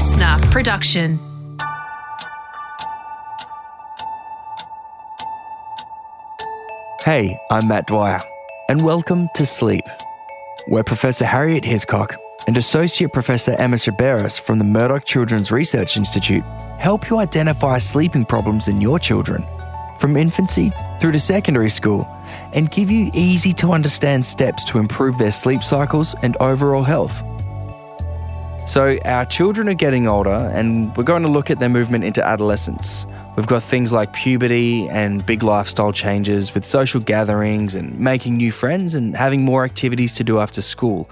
LiSTNR production. Hey, I'm Matt Dwyer, and welcome to Sleep, where Professor Harriet Hiscock and Associate Professor Emma Sciberras from the Murdoch Children's Research Institute help you identify sleeping problems in your children, from infancy through to secondary school, and give you easy to understand steps to improve their sleep cycles and overall health. So, our children are getting older, and we're going to look at their movement into adolescence. We've got things like puberty and big lifestyle changes with social gatherings and making new friends and having more activities to do after school.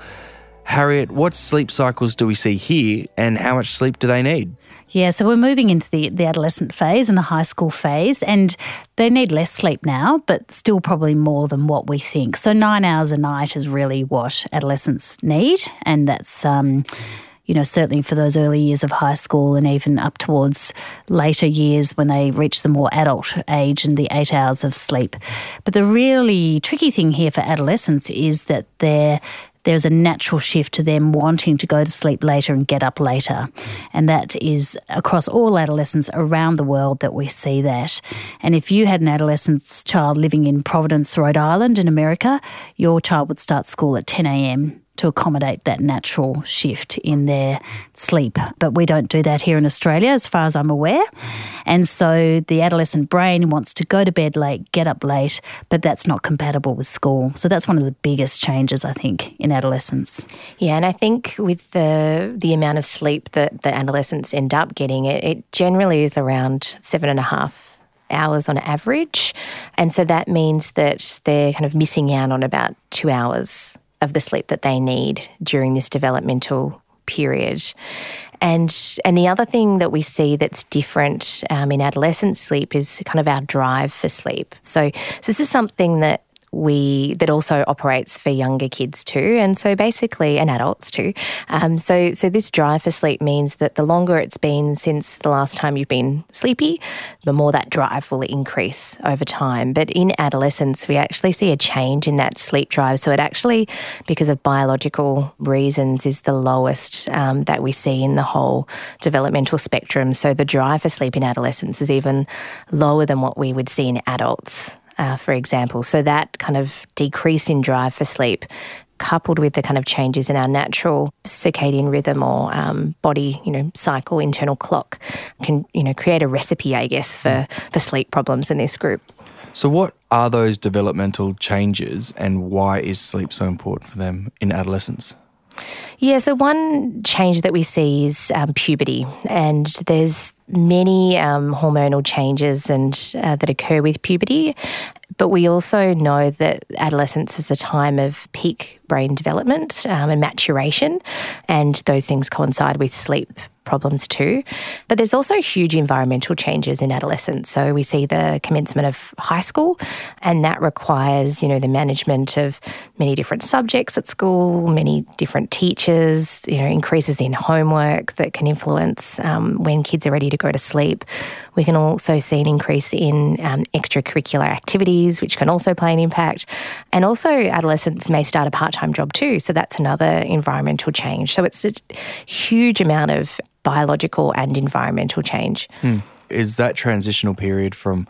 Harriet, what sleep cycles do we see here, and how much sleep do they need? Yeah, so we're moving into the, the adolescent phase and the high school phase, and they need less sleep now, but still probably more than what we think. So, nine hours a night is really what adolescents need, and that's. Um, you know, certainly for those early years of high school and even up towards later years when they reach the more adult age and the eight hours of sleep. But the really tricky thing here for adolescents is that they're there's a natural shift to them wanting to go to sleep later and get up later. And that is across all adolescents around the world that we see that. And if you had an adolescent child living in Providence, Rhode Island in America, your child would start school at 10 a.m to accommodate that natural shift in their sleep. But we don't do that here in Australia, as far as I'm aware. And so the adolescent brain wants to go to bed late, get up late, but that's not compatible with school. So that's one of the biggest changes, I think, in adolescence. Yeah, and I think with the the amount of sleep that the adolescents end up getting, it, it generally is around seven and a half hours on average. And so that means that they're kind of missing out on about two hours of the sleep that they need during this developmental period. And and the other thing that we see that's different um, in adolescent sleep is kind of our drive for sleep. So, so this is something that we that also operates for younger kids too, and so basically and adults too. Um, so so this drive for sleep means that the longer it's been since the last time you've been sleepy, the more that drive will increase over time. But in adolescence, we actually see a change in that sleep drive. So it actually, because of biological reasons, is the lowest um, that we see in the whole developmental spectrum. So the drive for sleep in adolescence is even lower than what we would see in adults uh, for example. So that kind of decrease in drive for sleep coupled with the kind of changes in our natural circadian rhythm or um, body, you know, cycle, internal clock, can you know create a recipe, I guess, for for sleep problems in this group. So, what are those developmental changes, and why is sleep so important for them in adolescence? Yeah, so one change that we see is um, puberty, and there's many um, hormonal changes and uh, that occur with puberty. But we also know that adolescence is a time of peak brain development um, and maturation, and those things coincide with sleep problems too. But there's also huge environmental changes in adolescence. So we see the commencement of high school, and that requires, you know, the management of many different subjects at school, many different teachers, you know, increases in homework that can influence um, when kids are ready to go to sleep. We can also see an increase in um, extracurricular activities, which can also play an impact. And also, adolescents may start a part time job too. So that's another environmental change. So it's a huge amount of biological and environmental change. Hmm. Is that transitional period from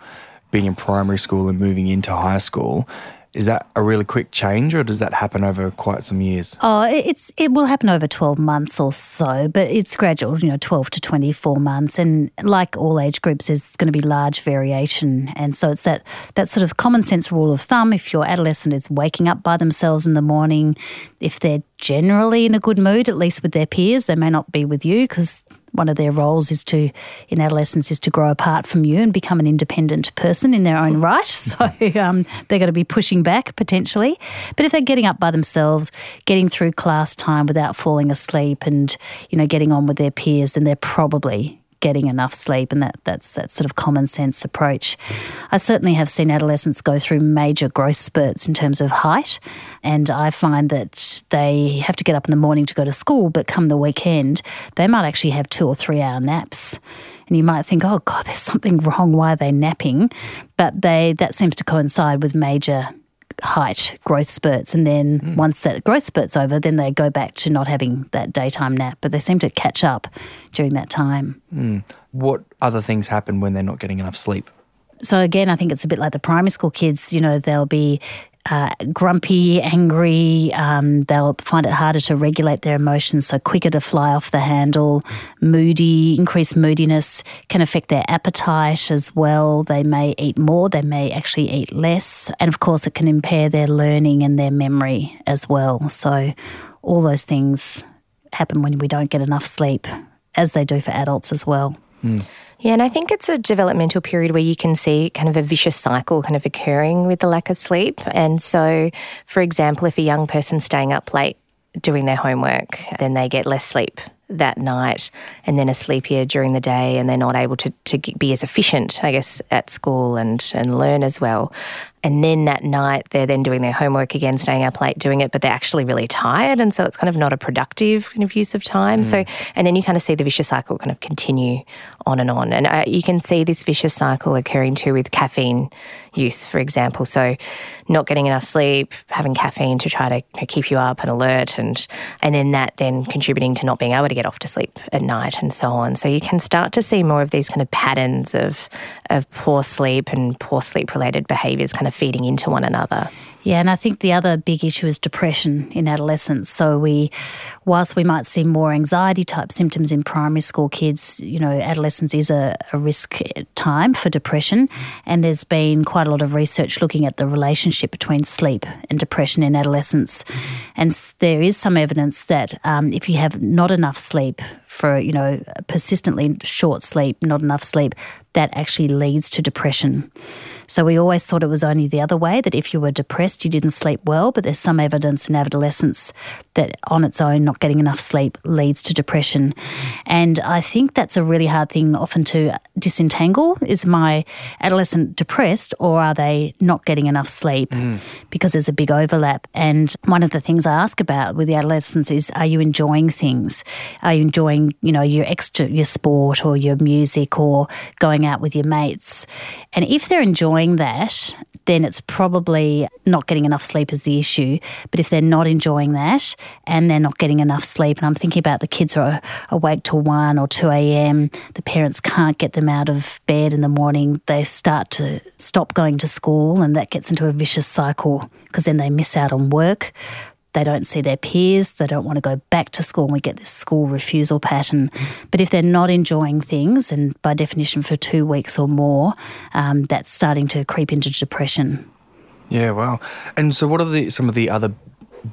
being in primary school and moving into high school? Is that a really quick change, or does that happen over quite some years? Oh, it's it will happen over twelve months or so, but it's gradual. You know, twelve to twenty four months, and like all age groups, there's going to be large variation. And so it's that that sort of common sense rule of thumb. If your adolescent is waking up by themselves in the morning, if they're generally in a good mood, at least with their peers, they may not be with you because one of their roles is to, in adolescence, is to grow apart from you and become an independent person in their own right. So um, they're going to be pushing back potentially. But if they're getting up by themselves, getting through class time without falling asleep, and you know getting on with their peers, then they're probably getting enough sleep, and that, that's that sort of common sense approach. I certainly have seen adolescents go through major growth spurts in terms of height, and I find that they have to get up in the morning to go to school, but come the weekend, they might actually have two or three hour naps. And you might think, oh God, there's something wrong. Why are they napping? But they that seems to coincide with major height growth spurts. And then mm. once that growth spurt's over, then they go back to not having that daytime nap. But they seem to catch up during that time. Mm. What other things happen when they're not getting enough sleep? So again, I think it's a bit like the primary school kids. You know, they'll be uh, grumpy, angry. Um, they'll find it harder to regulate their emotions, so quicker to fly off the handle. Moody, increased moodiness can affect their appetite as well. They may eat more, they may actually eat less. And of course, it can impair their learning and their memory as well. So, all those things happen when we don't get enough sleep, as they do for adults as well. Mm. Yeah, and I think it's a developmental period where you can see kind of a vicious cycle kind of occurring with the lack of sleep. And so, for example, if a young person's staying up late doing their homework, then they get less sleep that night and then are sleepier during the day and they're not able to, to be as efficient, I guess, at school and, and learn as well. And then that night, they're then doing their homework again, staying up late doing it, but they're actually really tired. And so it's kind of not a productive kind of use of time. Mm. So, and then you kind of see the vicious cycle kind of continue on and on. And uh, you can see this vicious cycle occurring too with caffeine use, for example. So, not getting enough sleep, having caffeine to try to you know, keep you up and alert, and and then that then contributing to not being able to get off to sleep at night and so on. So you can start to see more of these kind of patterns of of poor sleep and poor sleep related behaviours kind of feeding into one another. Yeah, and I think the other big issue is depression in adolescence. So we, whilst we might see more anxiety type symptoms in primary school kids, you know, adolescence is a, a risk time for depression, and there's been quite a lot of research looking at the relationship between sleep and depression in adolescence, and there is some evidence that um, if you have not enough sleep for you know persistently short sleep, not enough sleep, that actually leads to depression. So we always thought it was only the other way that if you were depressed, you didn't sleep well. But there's some evidence in adolescence that on its own, not getting enough sleep leads to depression. And I think that's a really hard thing often to disentangle. Is my adolescent depressed or are they not getting enough sleep? Mm. Because there's a big overlap. And one of the things I ask about with the adolescents is are you enjoying things? Are you enjoying, you know, your extra, your sport or your music or going out with your mates? And if they're enjoying that, then it's probably not getting enough sleep is the issue. But if they're not enjoying that and they're not getting enough sleep, and I'm thinking about the kids are awake till 1 or 2 a.m., the parents can't get them out of bed in the morning, they start to stop going to school, and that gets into a vicious cycle because then they miss out on work. They don't see their peers. They don't want to go back to school, and we get this school refusal pattern. But if they're not enjoying things, and by definition for two weeks or more, um, that's starting to creep into depression. Yeah, wow. And so, what are the some of the other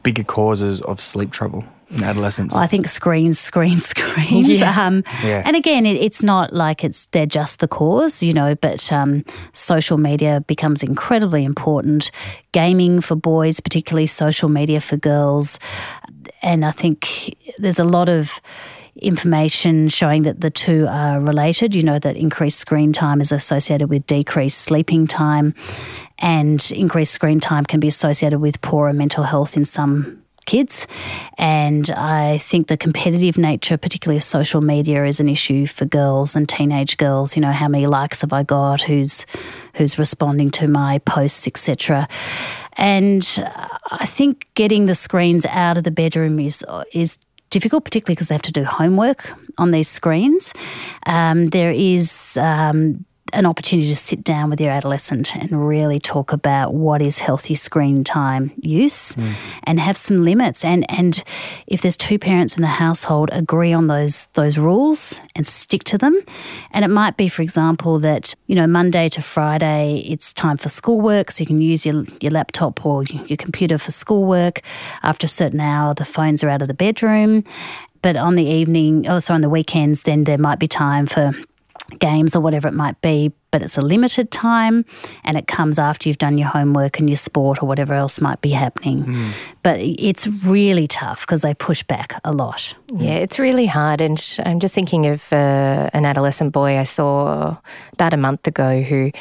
bigger causes of sleep trouble? In adolescence? Well, I think screens, screens, screens. Yeah. Um, yeah. And again, it, it's not like it's they're just the cause, you know. But um, social media becomes incredibly important. Gaming for boys, particularly social media for girls, and I think there's a lot of information showing that the two are related. You know, that increased screen time is associated with decreased sleeping time, and increased screen time can be associated with poorer mental health in some kids. And I think the competitive nature, particularly of social media, is an issue for girls and teenage girls. You know, how many likes have I got? Who's who's responding to my posts, etc. And I think getting the screens out of the bedroom is is difficult, particularly because they have to do homework on these screens. Um, there is um, an opportunity to sit down with your adolescent and really talk about what is healthy screen time use mm. and have some limits. And and if there's two parents in the household agree on those those rules and stick to them. And it might be for example that you know Monday to Friday it's time for schoolwork so you can use your your laptop or your computer for schoolwork. After a certain hour the phones are out of the bedroom. But on the evening also oh, on the weekends then there might be time for games or whatever it might be, but it's a limited time and it comes after you've done your homework and your sport or whatever else might be happening. Mm. But it's really tough because they push back a lot. Yeah, it's really hard. And I'm just thinking of uh, an adolescent boy I saw about a month ago who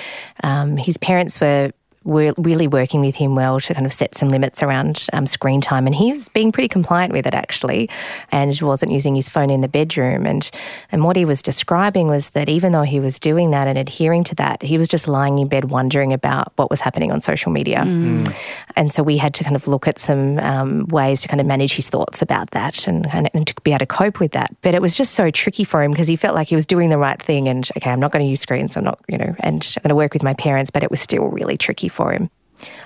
um, his parents were we're really working with him well to kind of set some limits around um, screen time. And he was being pretty compliant with it actually, and wasn't using his phone in the bedroom. And and what he was describing was that even though he was doing that and adhering to that, he was just lying in bed wondering about what was happening on social media. Mm. And so we had to kind of look at some um, ways to kind of manage his thoughts about that and, and, and to be able to cope with that. But it was just so tricky for him because he felt like he was doing the right thing. And okay, I'm not going to use screens. I'm not, you know, and I'm going to work with my parents. But it was still really tricky for him.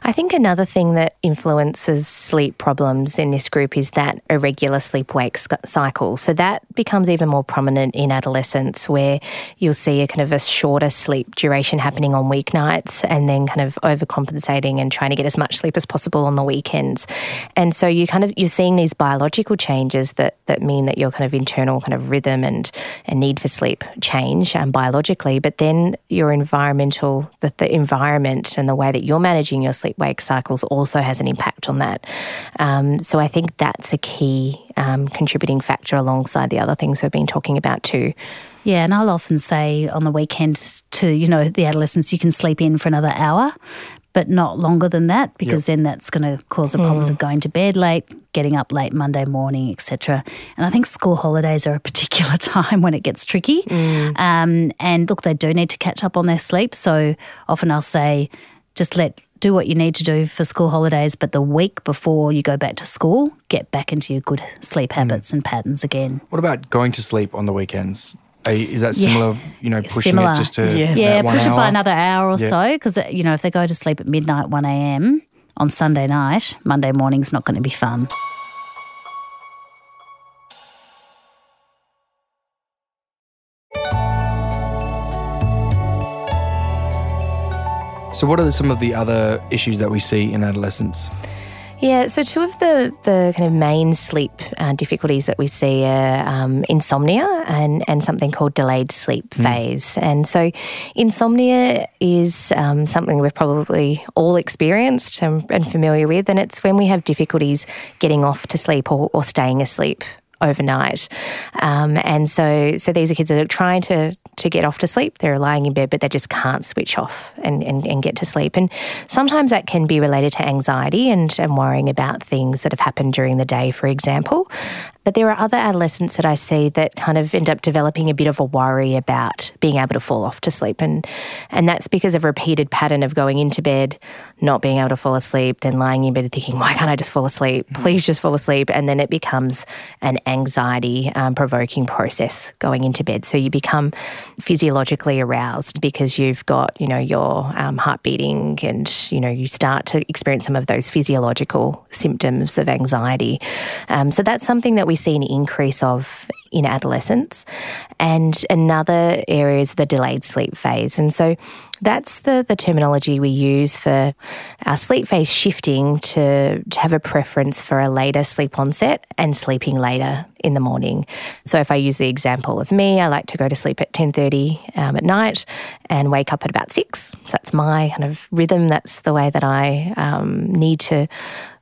I think another thing that influences sleep problems in this group is that irregular sleep wake cycle. So that becomes even more prominent in adolescence, where you'll see a kind of a shorter sleep duration happening on weeknights and then kind of overcompensating and trying to get as much sleep as possible on the weekends. And so you kind of you're seeing these biological changes that that mean that your kind of internal kind of rhythm and, and need for sleep change um, biologically, but then your environmental the, the environment and the way that you're managing your your sleep wake cycles also has an impact on that. Um, so I think that's a key um, contributing factor alongside the other things we've been talking about too. Yeah, and I'll often say on the weekends to, you know, the adolescents, you can sleep in for another hour, but not longer than that because yep. then that's going to cause the problems mm. of going to bed late, getting up late Monday morning, etc. And I think school holidays are a particular time when it gets tricky. Mm. Um, and look, they do need to catch up on their sleep. So often I'll say, just let do what you need to do for school holidays, but the week before you go back to school, get back into your good sleep hmm. habits mm. and patterns again. What about going to sleep on the weekends? is that similar? Yeah. You know, pushing similar. it just to yes. yeah, push hour? it by another hour or yeah. so because uh, you know if they go to sleep at midnight, one a.m. on Sunday night, Monday morning's not going to be fun. So, what are some of the other issues that we see in adolescence? Yeah, so two of the, the kind of main sleep uh, difficulties that we see are um, insomnia and, and something called delayed sleep mm. phase. And so, insomnia is um, something we've probably all experienced and, and, familiar with, and it's when we have difficulties getting off to sleep or, or staying asleep overnight. Um, and so, so these are kids that are trying to to get off to sleep. They're lying in bed, but they just can't switch off and, and, and get to sleep. And sometimes that can be related to anxiety and, and worrying about things that have happened during the day, for example. But there are other adolescents that I see that kind of end up developing a bit of a worry about being able to fall off to sleep. And, and that's because of a repeated pattern of going into bed, not being able to fall asleep, then lying in bed thinking, why can't I just fall asleep? Mm-hmm. Please just fall asleep. And then it becomes an anxiety um, provoking process going into bed. So you become physiologically aroused because you've got, you know, your um, heart beating and, you know, you start to experience some of those physiological symptoms of anxiety. Um, so that's something that we see an increase of in adolescence. And another area is the delayed sleep phase. And so that's the, the terminology we use for our sleep phase shifting to, to have a preference for a later sleep onset and sleeping later in the morning. So if I use the example of me, I like to go to sleep at 10.30 um, at night and wake up at about 6. So that's my kind of rhythm. That's the way that I um, need to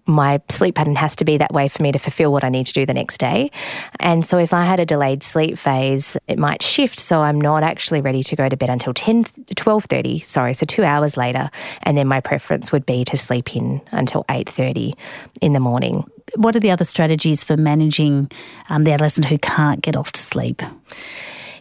my sleep pattern has to be that way for me to fulfill what I need to do the next day. And so if I had a delayed sleep phase, it might shift so I'm not actually ready to go to bed until 10 12:30, sorry, so 2 hours later, and then my preference would be to sleep in until 8:30 in the morning. What are the other strategies for managing um, the adolescent who can't get off to sleep?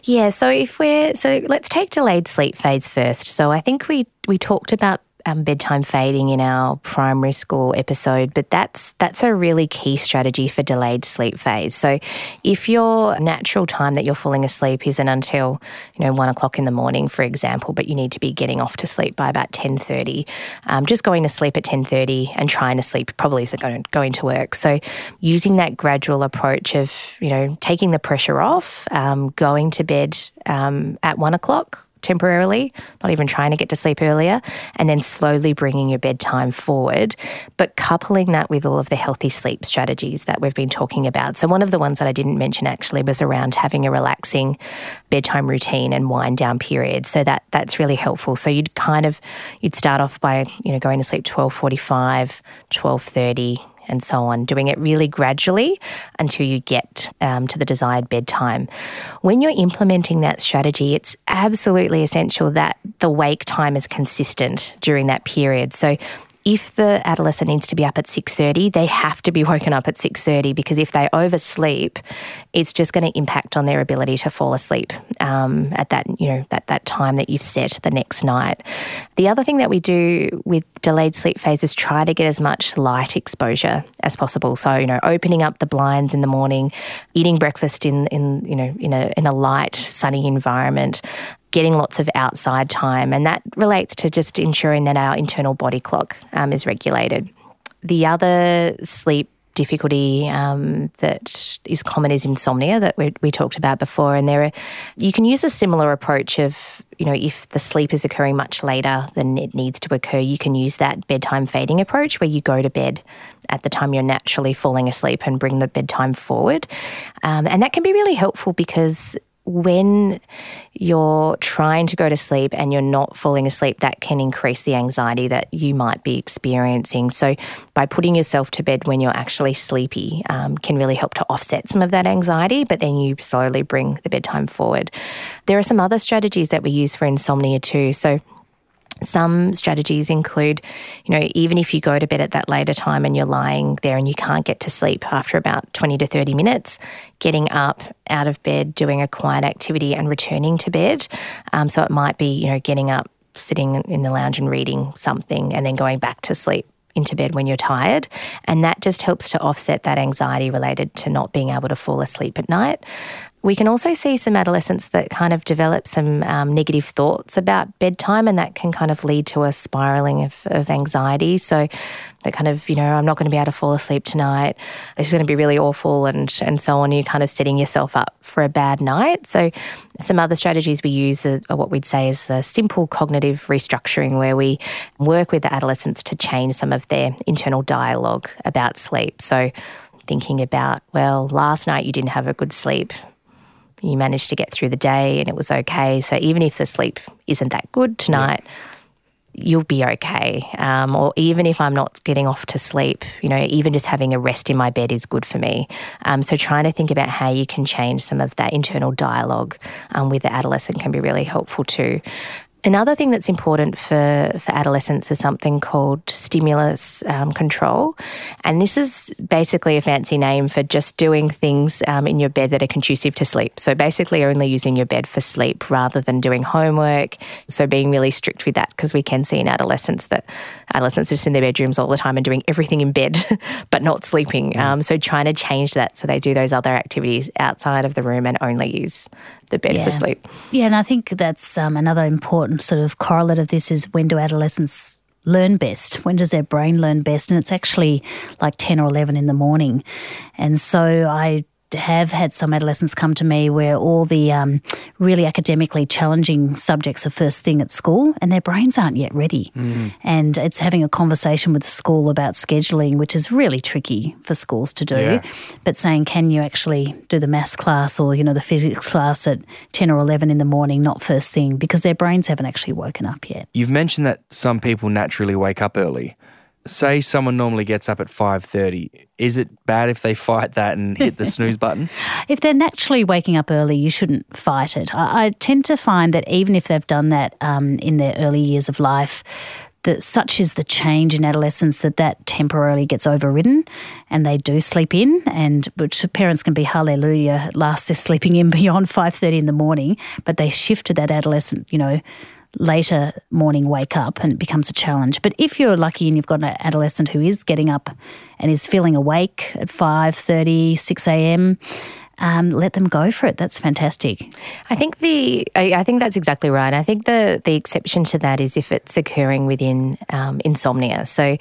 Yeah, so if we're so let's take delayed sleep phase first. So I think we we talked about um, bedtime fading in our primary school episode, but that's that's a really key strategy for delayed sleep phase. So, if your natural time that you're falling asleep isn't until you know one o'clock in the morning, for example, but you need to be getting off to sleep by about ten thirty, um, just going to sleep at ten thirty and trying to sleep probably isn't going to, going to work. So, using that gradual approach of you know taking the pressure off, um, going to bed um, at one o'clock temporarily, not even trying to get to sleep earlier, and then slowly bringing your bedtime forward, but coupling that with all of the healthy sleep strategies that we've been talking about. So, one of the ones that I didn't mention actually was around having a relaxing bedtime routine and wind down period. So, that that's really helpful. So, you'd kind of you'd start off by, you know, going to sleep 12:45, 12:30, and so on, doing it really gradually until you get um, to the desired bedtime. When you're implementing that strategy, it's absolutely essential that the wake time is consistent during that period. So if the adolescent needs to be up at 6.30 they have to be woken up at 6.30 because if they oversleep it's just going to impact on their ability to fall asleep um, at that you know that, that time that you've set the next night. The other thing that we do with delayed sleep phase is try to get as much light exposure as possible. So you know opening up the blinds in the morning eating breakfast in in you know in a in a light sunny environment getting lots of outside time, and that relates to just ensuring that our internal body clock um, is regulated. The other sleep difficulty um, that is common is insomnia that we, we talked about before, and there are, you can use a similar approach of you know if the sleep is occurring much later than it needs to occur, you can use that bedtime fading approach where you go to bed at the time you're naturally falling asleep and bring the bedtime forward, um, and that can be really helpful because when you're trying to go to sleep and you're not falling asleep, that can increase the anxiety that you might be experiencing. So, by putting yourself to bed when you're actually sleepy um, can really help to offset some of that anxiety, but then you slowly bring the bedtime forward. There are some other strategies that we use for insomnia too. So, some strategies include, you know, even if you go to bed at that later time and you're lying there and you can't get to sleep after about 20 to 30 minutes, getting up out of bed, doing a quiet activity and returning to bed. Um, so it might be, you know, getting up, sitting in the lounge and reading something and then going back to sleep into bed when you're tired. And that just helps to offset that anxiety related to not being able to fall asleep at night. We can also see some adolescents that kind of develop some um, negative thoughts about bedtime, and that can kind of lead to a spiraling of, of anxiety. So, that kind of, you know, I'm not going to be able to fall asleep tonight. It's going to be really awful, and and so on. You're kind of setting yourself up for a bad night. So, some other strategies we use are, are what we'd say is a simple cognitive restructuring, where we work with the adolescents to change some of their internal dialogue about sleep. So, thinking about, well, last night you didn't have a good sleep you managed to get through the day and it was okay. So even if the sleep isn't that good tonight, yeah. you'll be okay. Um, or even if I'm not getting off to sleep, you know, even just having a rest in my bed is good for me. Um, so trying to think about how you can change some of that internal dialogue um, with the adolescent can be really helpful too. Another thing that's important for, for adolescents is something called stimulus um, control. And this is basically a fancy name for just doing things um, in your bed that are conducive to sleep. So basically, only using your bed for sleep rather than doing homework. So being really strict with that because we can see in adolescents that adolescents are just in their bedrooms all the time and doing everything in bed but not sleeping. Mm. Um, so trying to change that so they do those other activities outside of the room and only use the bed yeah. for sleep. Yeah, and I think that's um, another important sort of correlate of this is when do adolescents learn best? When does their brain learn best? And it's actually like 10 or 11 in the morning. And so I have had some adolescents come to me where all the um, really academically challenging subjects are first thing at school and their brains aren't yet ready. Mm. And it's having a conversation with the school about scheduling, which is really tricky for schools to do. Yeah. But saying, can you actually do the maths class or, you know, the physics class at 10 or 11 in the morning, not first thing, because their brains haven't actually woken up yet. You've mentioned that some people naturally wake up early say someone normally gets up at 5.30 is it bad if they fight that and hit the snooze button? If they're naturally waking up early you shouldn't fight it. I, I tend to find that even if they've done that um, in their early years of life that such is the change in adolescence that that temporarily gets overridden and they do sleep in and which parents can be hallelujah last they're sleeping in beyond 5.30 in the morning but they shift to that adolescent you know later morning wake up and it becomes a challenge. But if you're lucky and you've got an adolescent who is getting up and is feeling awake at 5.30, 6 a.m., um, let them go for it. That's fantastic. I think the I, I, think that's exactly right. I think the the exception to that is if it's occurring within um, insomnia. So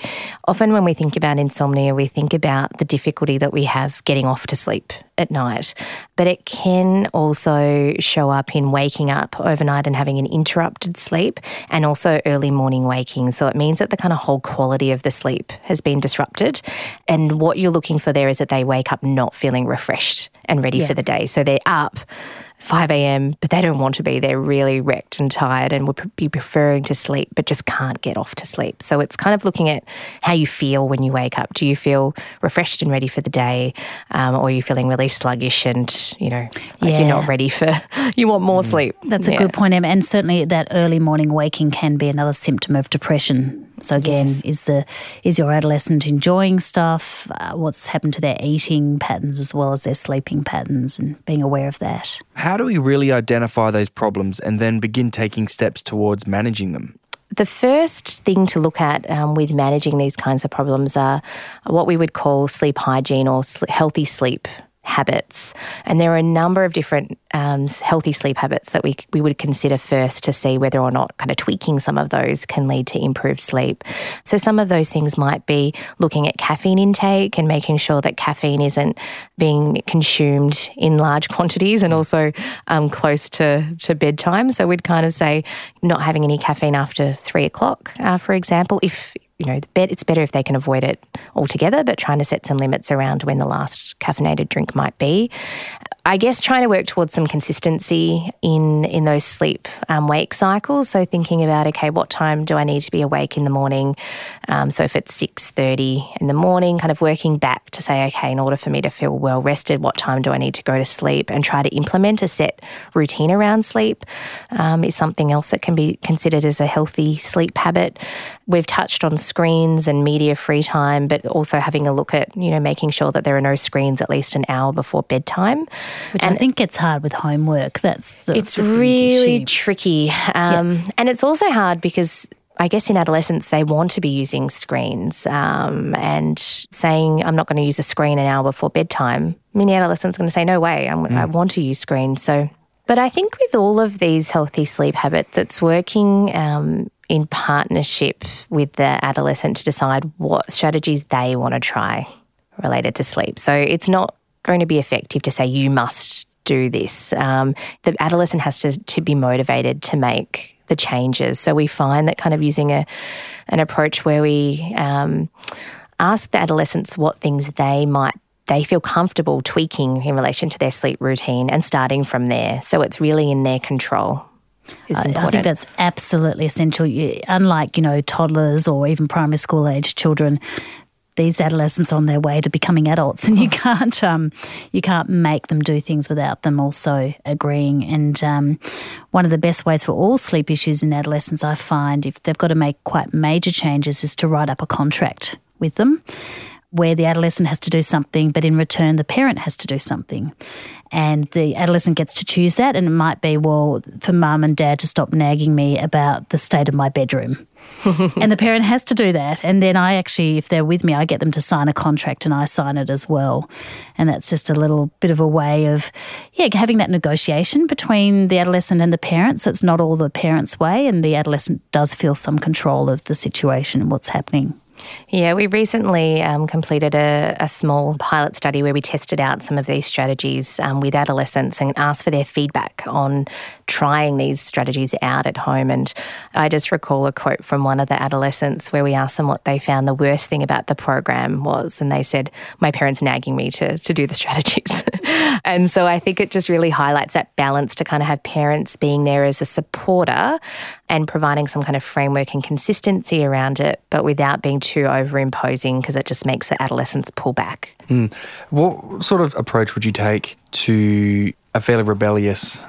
often when we think about insomnia, we think about the difficulty that we have getting off to sleep at night, but it can also show up in waking up overnight and having an interrupted sleep and also early morning waking. So it means that the kind of whole quality of the sleep has been disrupted. And what you're looking for there is that they wake up not feeling refreshed and ready yeah. for the day. So they're up 5 a.m., but they don't want to be. They're really wrecked and tired and would be preferring to sleep, but just can't get off to sleep. So it's kind of looking at how you feel when you wake up. Do you feel refreshed and ready for the day, um, or are you feeling really sluggish and you know like yeah. you're not ready for? You want more mm. sleep. That's a good point, Em. And certainly that early morning waking can be another symptom of depression. So again, yes. is the is your adolescent enjoying stuff? Uh, what's happened to their eating patterns as well as their sleeping patterns, and being aware of that. How do we really identify those problems and then begin taking steps towards managing them? The first thing to look at um, with managing these kinds of problems are what we would call sleep hygiene or healthy sleep habits. And there are a number of different um, healthy sleep habits that we, we would consider first to see whether or not kind of tweaking some of those can lead to improved sleep. So, some of those things might be looking at caffeine intake and making sure that caffeine isn't being consumed in large quantities and also um, close to, to bedtime. So, we'd kind of say not having any caffeine after three o'clock, uh, for example, if you know, it's better if they can avoid it altogether, but trying to set some limits around when the last caffeinated drink might be. I guess trying to work towards some consistency in in those sleep um, wake cycles. So thinking about okay, what time do I need to be awake in the morning? Um, so if it's six thirty in the morning, kind of working back to say okay, in order for me to feel well rested, what time do I need to go to sleep? And try to implement a set routine around sleep um, is something else that can be considered as a healthy sleep habit. We've touched on screens and media free time, but also having a look at you know making sure that there are no screens at least an hour before bedtime. Which and I think it's hard with homework. That's it's really issue. tricky, um, yeah. and it's also hard because I guess in adolescence, they want to be using screens um, and saying, I'm not going to use a screen an hour before bedtime. Many adolescents are going to say, No way, mm. i want to use screens. So, but I think with all of these healthy sleep habits, it's working um, in partnership with the adolescent to decide what strategies they want to try related to sleep. So it's not going to be effective to say you must do this. Um, the adolescent has to, to be motivated to make the changes. So we find that kind of using a an approach where we um, ask the adolescents what things they might they feel comfortable tweaking in relation to their sleep routine and starting from there. So it's really in their control. I think that's absolutely essential. Unlike, you know, toddlers or even primary school age children, these adolescents on their way to becoming adults, and you mm. can't um, you can't make them do things without them also agreeing. And um, one of the best ways for all sleep issues in adolescents, I find, if they've got to make quite major changes, is to write up a contract with them where the adolescent has to do something, but in return, the parent has to do something. And the adolescent gets to choose that. And it might be, well, for mum and dad to stop nagging me about the state of my bedroom. and the parent has to do that. And then I actually, if they're with me, I get them to sign a contract and I sign it as well. And that's just a little bit of a way of, yeah, having that negotiation between the adolescent and the parent. So it's not all the parent's way, and the adolescent does feel some control of the situation and what's happening. Yeah, we recently um, completed a, a, small pilot study where we tested out some of these strategies um, with adolescents and asked for their feedback on trying these strategies out at home. And I just recall a quote from one of the adolescents where we asked them what they found the worst thing about the program was. And they said, My parents nagging me to, to do the strategies. and so I think it just really highlights that balance to kind of have parents being there as a supporter and providing some kind of framework and consistency around it, but without being too over imposing because it just makes the adolescents pull back. Mm. What sort of approach would you take to a fairly rebellious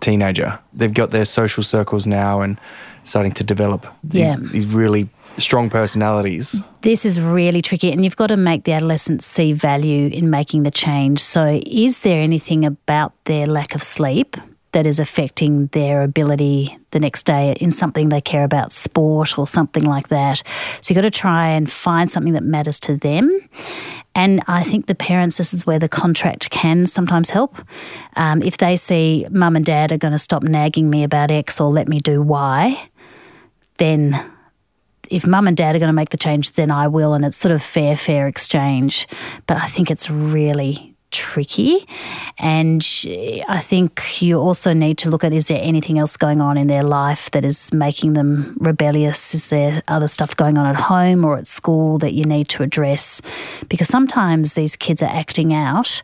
teenager? They've got their social circles now and starting to develop these, yeah. these really strong personalities. This is really tricky, and you've got to make the adolescents see value in making the change. So, is there anything about their lack of sleep that is affecting their ability the next day in something they care about, sport or something like that. So you've got to try and find something that matters to them. And I think the parents, this is where the contract can sometimes help. Um, if they see mum and dad are going to stop nagging me about X or let me do Y, then if mum and dad are going to make the change, then I will. And it's sort of fair, fair exchange. But I think it's really tricky. And I think you also need to look at is there anything else going on in their life that is making them rebellious? Is there other stuff going on at home or at school that you need to address? Because sometimes these kids are acting out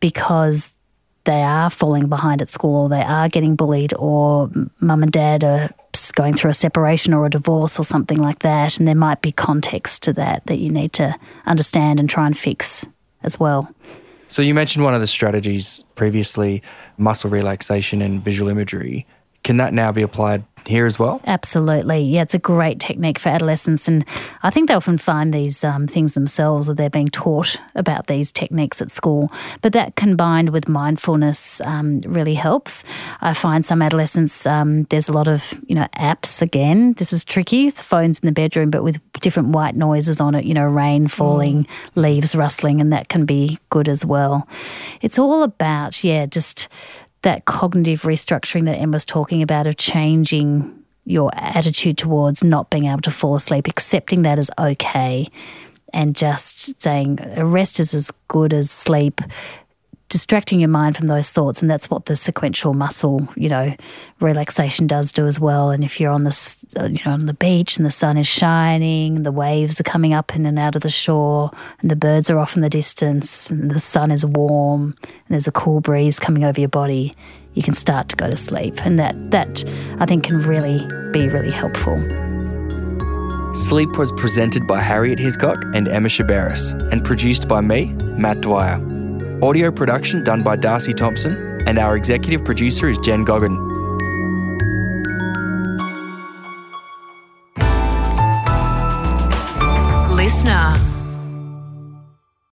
because they are falling behind at school or they are getting bullied or mum and dad are going through a separation or a divorce or something like that. And there might be context to that that you need to understand and try and fix as well. So, you mentioned one of the strategies previously muscle relaxation and visual imagery. Can that now be applied here as well? Absolutely. Yeah, it's a great technique for adolescents. And I think they often find these um, things themselves or they're being taught about these techniques at school. But that combined with mindfulness um, really helps. I find some adolescents, um, there's a lot of, you know, apps again. This is tricky. The phone's in the bedroom, but with different white noises on it, you know, rain falling, mm. leaves rustling, and that can be good as well. It's all about, yeah, just that cognitive restructuring that Emma's talking about of changing your attitude towards not being able to fall asleep, accepting that as okay, and just saying a rest is as good as sleep distracting your mind from those thoughts and that's what the sequential muscle you know relaxation does do as well. And if you're on the uh, you know on the beach and the sun is shining the waves are coming up in and out of the shore and the birds are off in the distance and the sun is warm and there's a cool breeze coming over your body you can start to go to sleep. And that that I think can really be really helpful. Sleep was presented by Harriet Hiscock and Emma Sciberras and produced by me, Matt Dwyer. Audio production done by Darcy Thompson, and our executive producer is Jen Goggin.